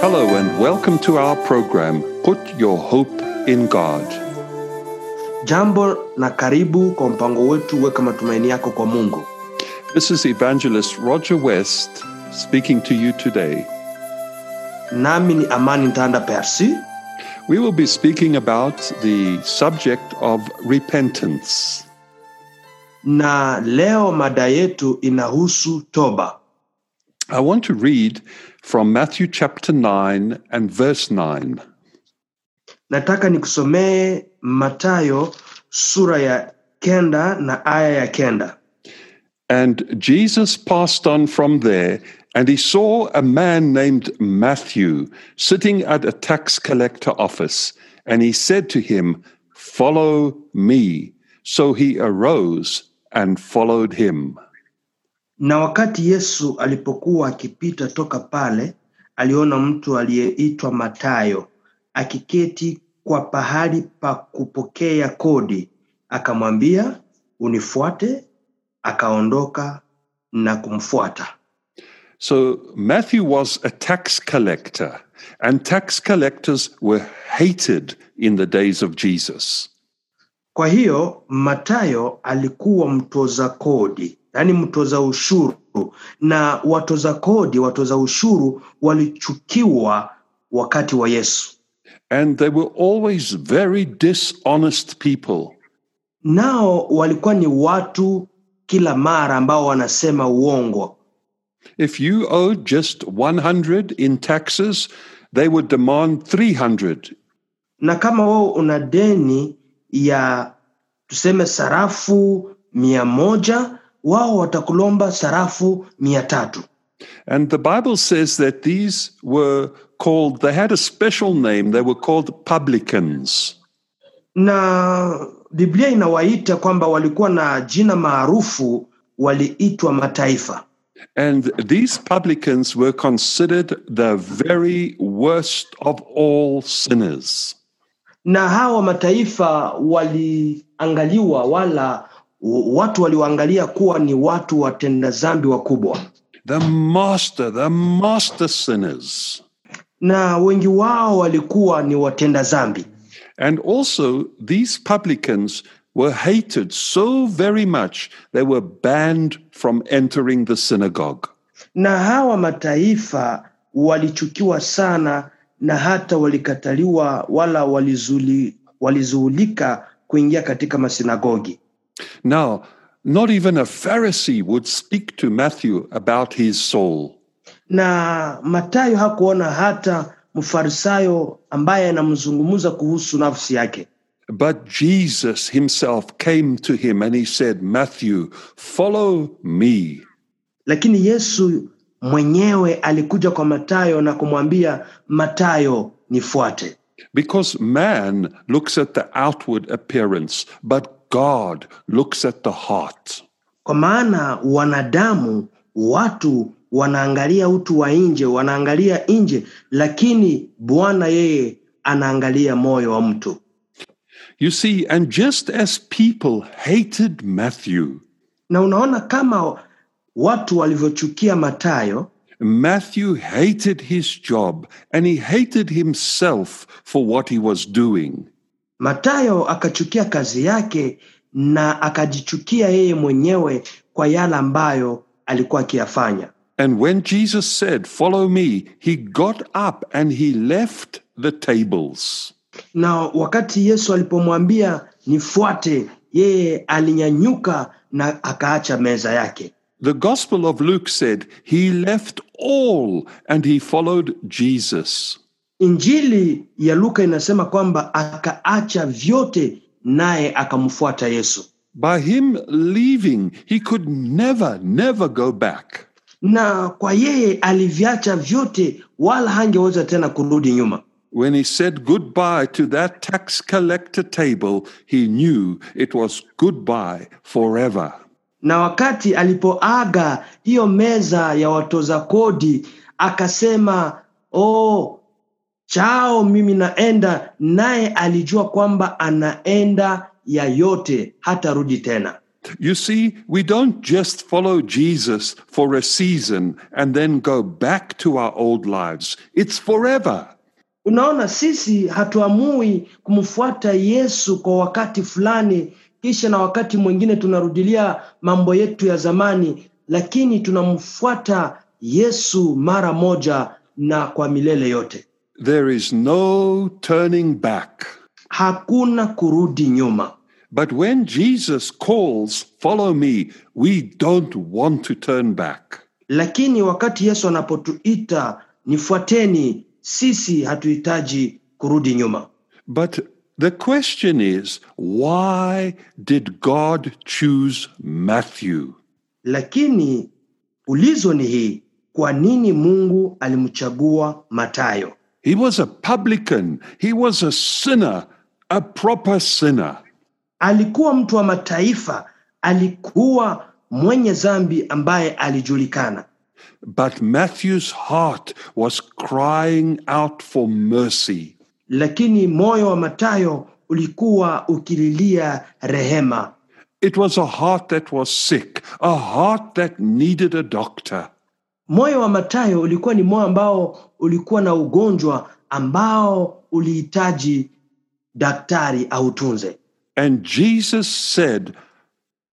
Hello and welcome to our program, Put Your Hope in God. Jambo na karibu kwa mpango wetu weka matumaini yako kwa Mungu. This is Evangelist Roger West speaking to you today. Nami ni Amani Ntanda Percy. We will be speaking about the subject of repentance. na leo mada yetu inahusu toba. I want to read from Matthew chapter 9 and verse 9. Nataka nikusomee Matayo sura ya kenda na aya ya kenda. And Jesus passed on from there, and he saw a man named Matthew sitting at a tax collector office. And he said to him, Follow me. So he arose and followed him. Na wakati Yesu alipokuwa akipita toka pale, aliona mtu aliyeitwa Matayo akiketi kwa pahali pa kupokea kodi, akamwambia, unifuate. Akaondoka na kumfuata. So Matthew was a tax collector, and tax collectors were hated in the days of Jesus. Kwa hiyo Matayo alikuwa mtoza kodi, yaani mtoza ushuru, na watoza kodi, watoza ushuru walichukiwa wakati wa Yesu, And they were always very dishonest people. nao walikuwa ni watu kila mara ambao wanasema uongo. If you owed just 100 in taxes, they would demand 300. Na kama wewe una deni ya tuseme sarafu mia moja, wao watakulomba sarafu mia tatu. And the Bible says that these were called, they had a special name, they were called publicans. na Biblia inawaita kwamba walikuwa na jina maarufu, waliitwa mataifa, And these publicans were considered the very worst of all sinners. na hawa mataifa waliangaliwa, wala watu waliwaangalia kuwa ni watu watenda zambi wakubwa, The master, the master sinners. na wengi wao walikuwa ni watenda zambi And also, these publicans were hated so very much, they were banned from entering the synagogue. na hawa mataifa walichukiwa sana na hata walikataliwa wala walizuli, walizuulika kuingia katika masinagogi. Now, not even a Pharisee would speak to Matthew about his soul. Na Matayo hakuona hata mfarisayo ambaye anamzungumza kuhusu nafsi yake, But Jesus himself came to him and he said, Matthew, follow me. lakini Yesu mwenyewe alikuja kwa Matayo na kumwambia Matayo, nifuate. Because man looks at the outward appearance, but God looks at the heart. Kwa maana wanadamu, watu wanaangalia utu wa nje, wanaangalia nje, lakini Bwana yeye anaangalia moyo wa mtu. You see, and just as people hated Matthew, Na unaona kama watu walivyochukia Matayo, Matthew hated his job and he hated himself for what he was doing. Matayo akachukia kazi yake na akajichukia yeye mwenyewe kwa yale ambayo alikuwa akiyafanya. And when Jesus said, Follow me, he got up and he left the tables. Na wakati Yesu alipomwambia nifuate, yeye alinyanyuka na akaacha meza yake. The Gospel of Luke said, He left all and he followed Jesus. Injili ya Luka inasema kwamba akaacha vyote naye akamfuata Yesu, By him leaving, he could never, never go back. na kwa yeye aliviacha vyote, wala hangeweza tena kurudi nyuma. When he said goodbye to that tax collector table, he knew it was goodbye forever. Na wakati alipoaga hiyo meza ya watoza kodi, akasema oh, chao, mimi naenda. Naye alijua kwamba anaenda ya yote, hatarudi tena. You see, we don't just follow Jesus for a season and then go back to our old lives. It's forever. Unaona, sisi hatuamui kumfuata Yesu kwa wakati fulani, kisha na wakati mwingine tunarudilia mambo yetu ya zamani, lakini tunamfuata Yesu mara moja na kwa milele yote. There is no turning back. Hakuna kurudi nyuma. But when Jesus calls, Follow me, we don't want to turn back. Lakini wakati Yesu anapotuita nifuateni, sisi hatuhitaji kurudi nyuma. But the question is, why did God choose Matthew? Lakini ulizo ni hii, kwa nini Mungu alimchagua Matayo? He was a publican, he was a sinner, a proper sinner. Alikuwa mtu wa mataifa, alikuwa mwenye dhambi ambaye alijulikana, But Matthew's heart was crying out for mercy. lakini moyo wa Matayo ulikuwa ukililia rehema. It was a heart that was sick, a heart that needed a doctor. Moyo wa Matayo ulikuwa ni moyo ambao ulikuwa na ugonjwa ambao ulihitaji daktari autunze. And Jesus said,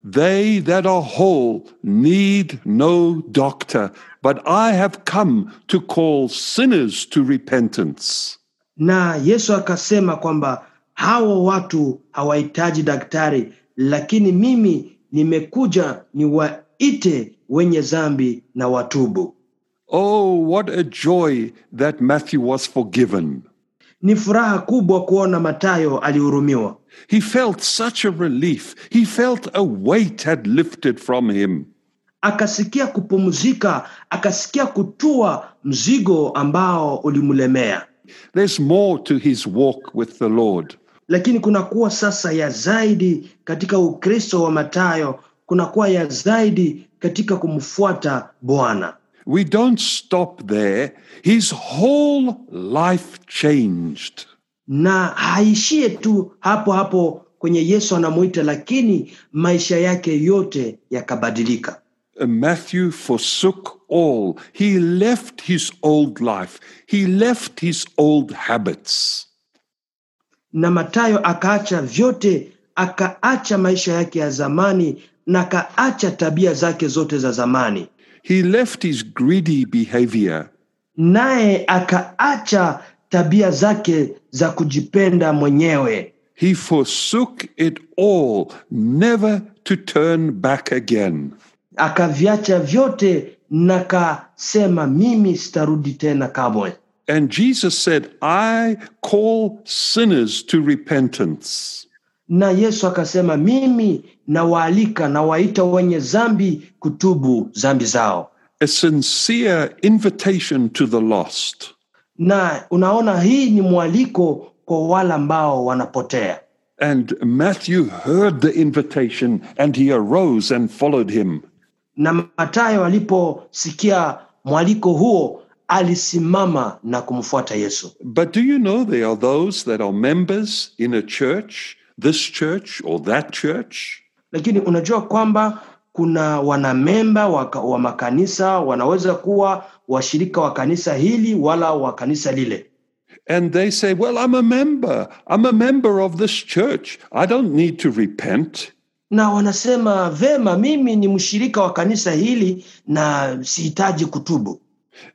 They that are whole need no doctor, but I have come to call sinners to repentance. Na Yesu akasema kwamba hao watu hawahitaji daktari, lakini mimi nimekuja niwaite wenye dhambi na watubu. Oh, what a joy that Matthew was forgiven. Ni furaha kubwa kuona Matayo alihurumiwa. He felt such a relief. He felt a weight had lifted from him. Akasikia kupumzika, akasikia kutua mzigo ambao ulimlemea. There's more to his walk with the Lord. lakini kunakuwa sasa ya zaidi katika ukristo wa matayo kunakuwa ya zaidi katika kumfuata bwana We don't stop there. His whole life changed. na haishie tu hapo hapo kwenye yesu anamuita lakini maisha yake yote yakabadilika Uh, Matthew forsook all. He left his old life. He left his old habits. na matayo akaacha vyote akaacha maisha yake ya zamani na akaacha tabia zake zote za zamani He left his greedy behavior. naye akaacha tabia zake za kujipenda mwenyewe He forsook it all, never to turn back again. akaviacha vyote na kasema mimi sitarudi tena kamwe And Jesus said, I call sinners to repentance. na yesu akasema mimi nawaalika nawaita wenye zambi kutubu zambi zao A sincere invitation to the lost. na unaona hii ni mwaliko kwa wale ambao wanapotea And Matthew heard the invitation and he arose and followed him. na matayo aliposikia mwaliko huo alisimama na kumfuata yesu But do you know there are those that are members in a church, this church or that church, lakini unajua kwamba kuna wanamemba wa, wa makanisa wanaweza kuwa washirika wa kanisa hili wala wa kanisa lile and they say, Well, I'm a member. I'm a member of this church. I don't need to repent. na wanasema vema mimi ni mshirika wa kanisa hili na sihitaji kutubu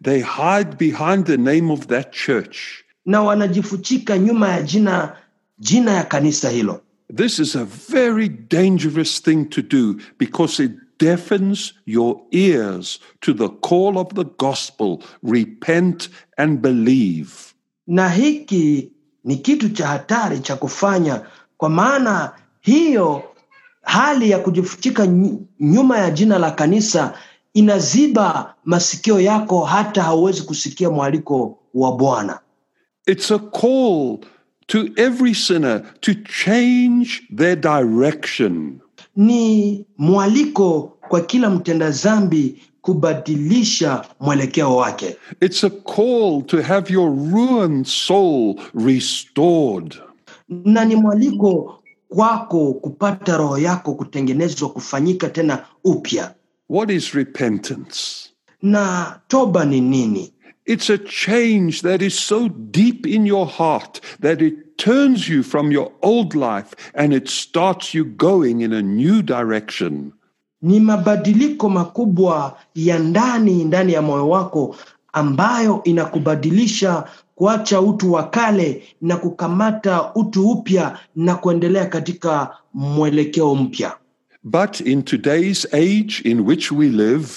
They hide behind the name of that church. na wanajifuchika nyuma ya jina jina ya kanisa hilo This is a very dangerous thing to do because it deafens your ears to the call of the gospel. Repent and believe. na hiki ni kitu cha hatari cha kufanya kwa maana hiyo hali ya kujifuchika ny- nyuma ya jina la kanisa inaziba masikio yako hata hauwezi kusikia mwaliko wa bwana It's a call to every sinner to change their direction. ni mwaliko kwa kila mtenda zambi kubadilisha mwelekeo wake It's a call to have your ruined soul restored. na ni mwaliko kwako kupata roho yako kutengenezwa kufanyika tena upya What is repentance? na toba ni nini It's a change that is so deep in your heart that it turns you from your old life and it starts you going in a new direction. ni mabadiliko makubwa ya ndani ndani ya moyo wako ambayo inakubadilisha kuacha utu wa kale na kukamata utu upya na kuendelea katika mwelekeo mpya But in today's age in which we live,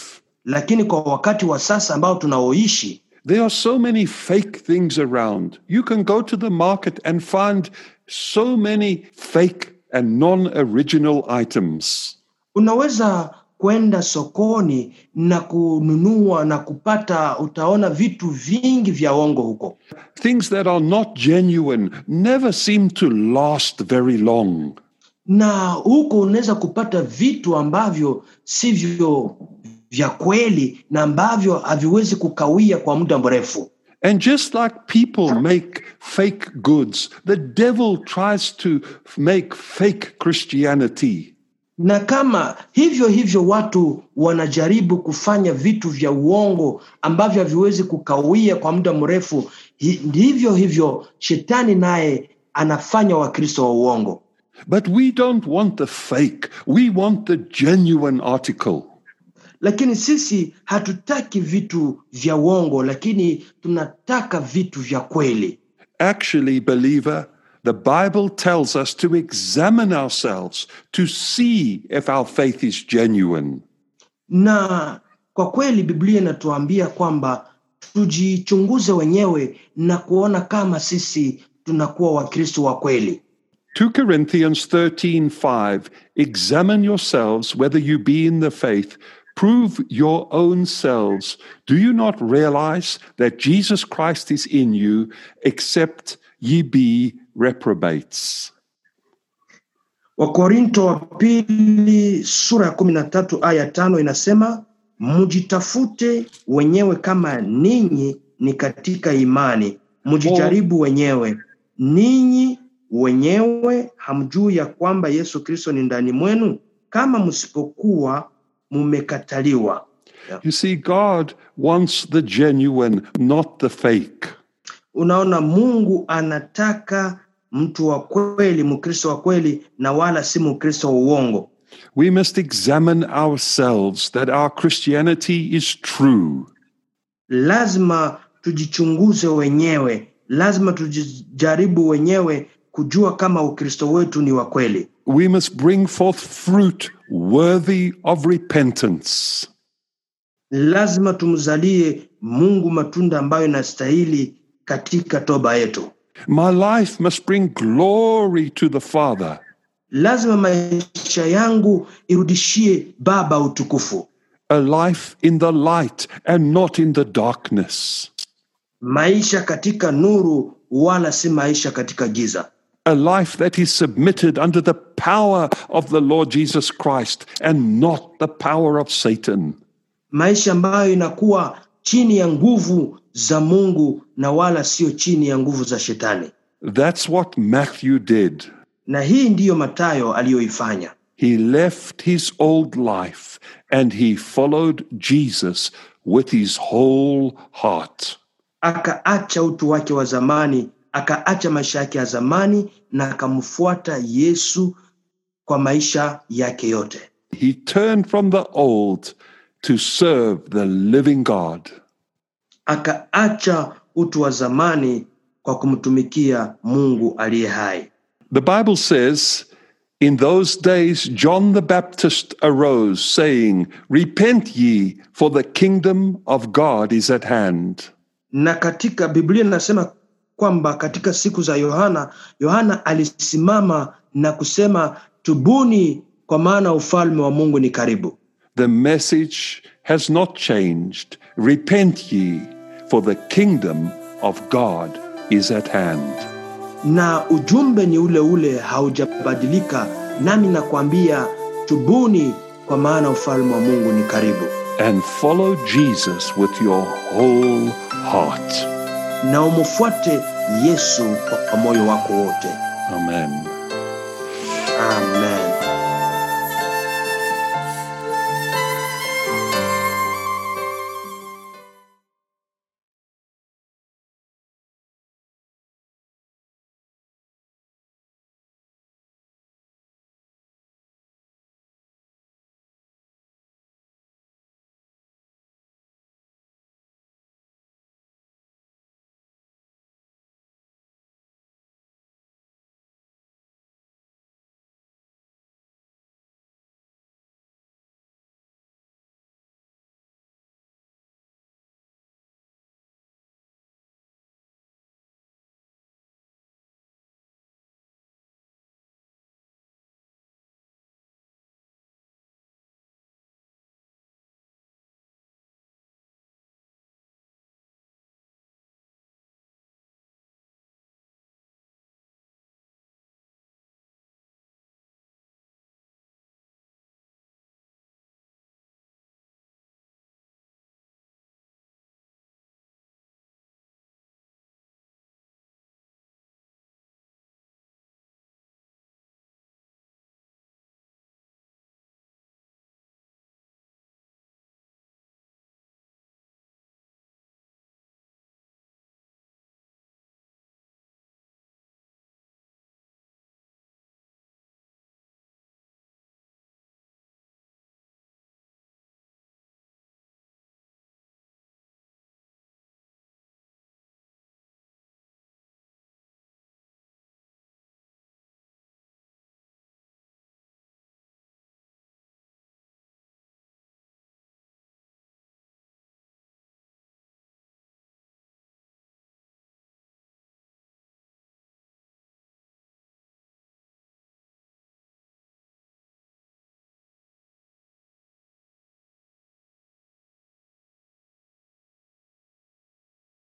lakini kwa wakati wa sasa ambao tunaoishi there are so many fake things around. You can go to the market and find so many fake and non original items. unaweza kwenda sokoni na kununua na kupata utaona vitu vingi vya ongo huko Things that are not genuine never seem to last very long. na huko unaweza kupata vitu ambavyo sivyo vya kweli na ambavyo haviwezi kukawia kwa muda mrefu And just like people make fake goods, the devil tries to make fake Christianity. na kama hivyo hivyo watu wanajaribu kufanya vitu vya uongo ambavyo haviwezi kukawia kwa muda mrefu ndivyo hivyo shetani naye anafanya wakristo wa uongo But we don't want the fake, we want the genuine article. Lakini sisi hatutaki vitu vya uongo lakini tunataka vitu vya kweli Actually, believer, the Bible tells us to examine ourselves to see if our faith is genuine. na kwa kweli biblia inatuambia kwamba tujichunguze wenyewe na kuona kama sisi tunakuwa wakristo wa kweli 2 Corinthians 13:5 Examine yourselves whether you be in the faith prove your own selves. Do you not realize that Jesus Christ is in you except ye be reprobates? Wakorinto wa pili sura ya kumi na tatu aya tano inasema mjitafute wenyewe kama ninyi ni katika imani. Mjijaribu wenyewe. Ninyi wenyewe hamjui ya kwamba yesu kristo ni ndani mwenu? Kama msipokuwa mumekataliwa. You see God wants the genuine not the fake. Unaona mungu anataka mtu wa kweli mkristo wa kweli na wala si mkristo wa uongo. We must examine ourselves that our Christianity is true. Lazima tujichunguze wenyewe. Lazima tujijaribu wenyewe kujua kama ukristo wetu ni wa kweli. We must bring forth fruit worthy of repentance. Lazima tumzalie mungu matunda ambayo inastahili katika toba yetu. My life must bring glory to the Father. lazima maisha yangu irudishie baba utukufu. A life in the light and not in the darkness. maisha katika nuru wala si maisha katika giza A life that is submitted under the power of the Lord Jesus Christ and not the power of Satan. maisha ambayo inakuwa chini ya nguvu za mungu na wala sio chini ya nguvu za shetani That's what Matthew did. na hii ndiyo matayo aliyoifanya He left his old life and he followed Jesus with his whole heart. akaacha utu wake wa zamani akaacha maisha yake ya zamani na akamfuata yesu kwa maisha yake yote He turned from the old to serve the living God. akaacha utu wa zamani kwa kumtumikia mungu aliye hai The Bible says, In those days, John the Baptist arose, saying, Repent ye, for the kingdom of God is at hand. na katika biblia inasema kwamba katika siku za yohana yohana alisimama na kusema tubuni kwa maana ufalme wa mungu ni karibu The message has not changed. Repent ye, for the kingdom of God is at hand. na ujumbe ni ule ule haujabadilika nami nakwambia tubuni kwa maana ufalme wa mungu ni karibu And follow Jesus with your whole heart. Na umfuate yesu kwa moyo wako wote Amen. Amen.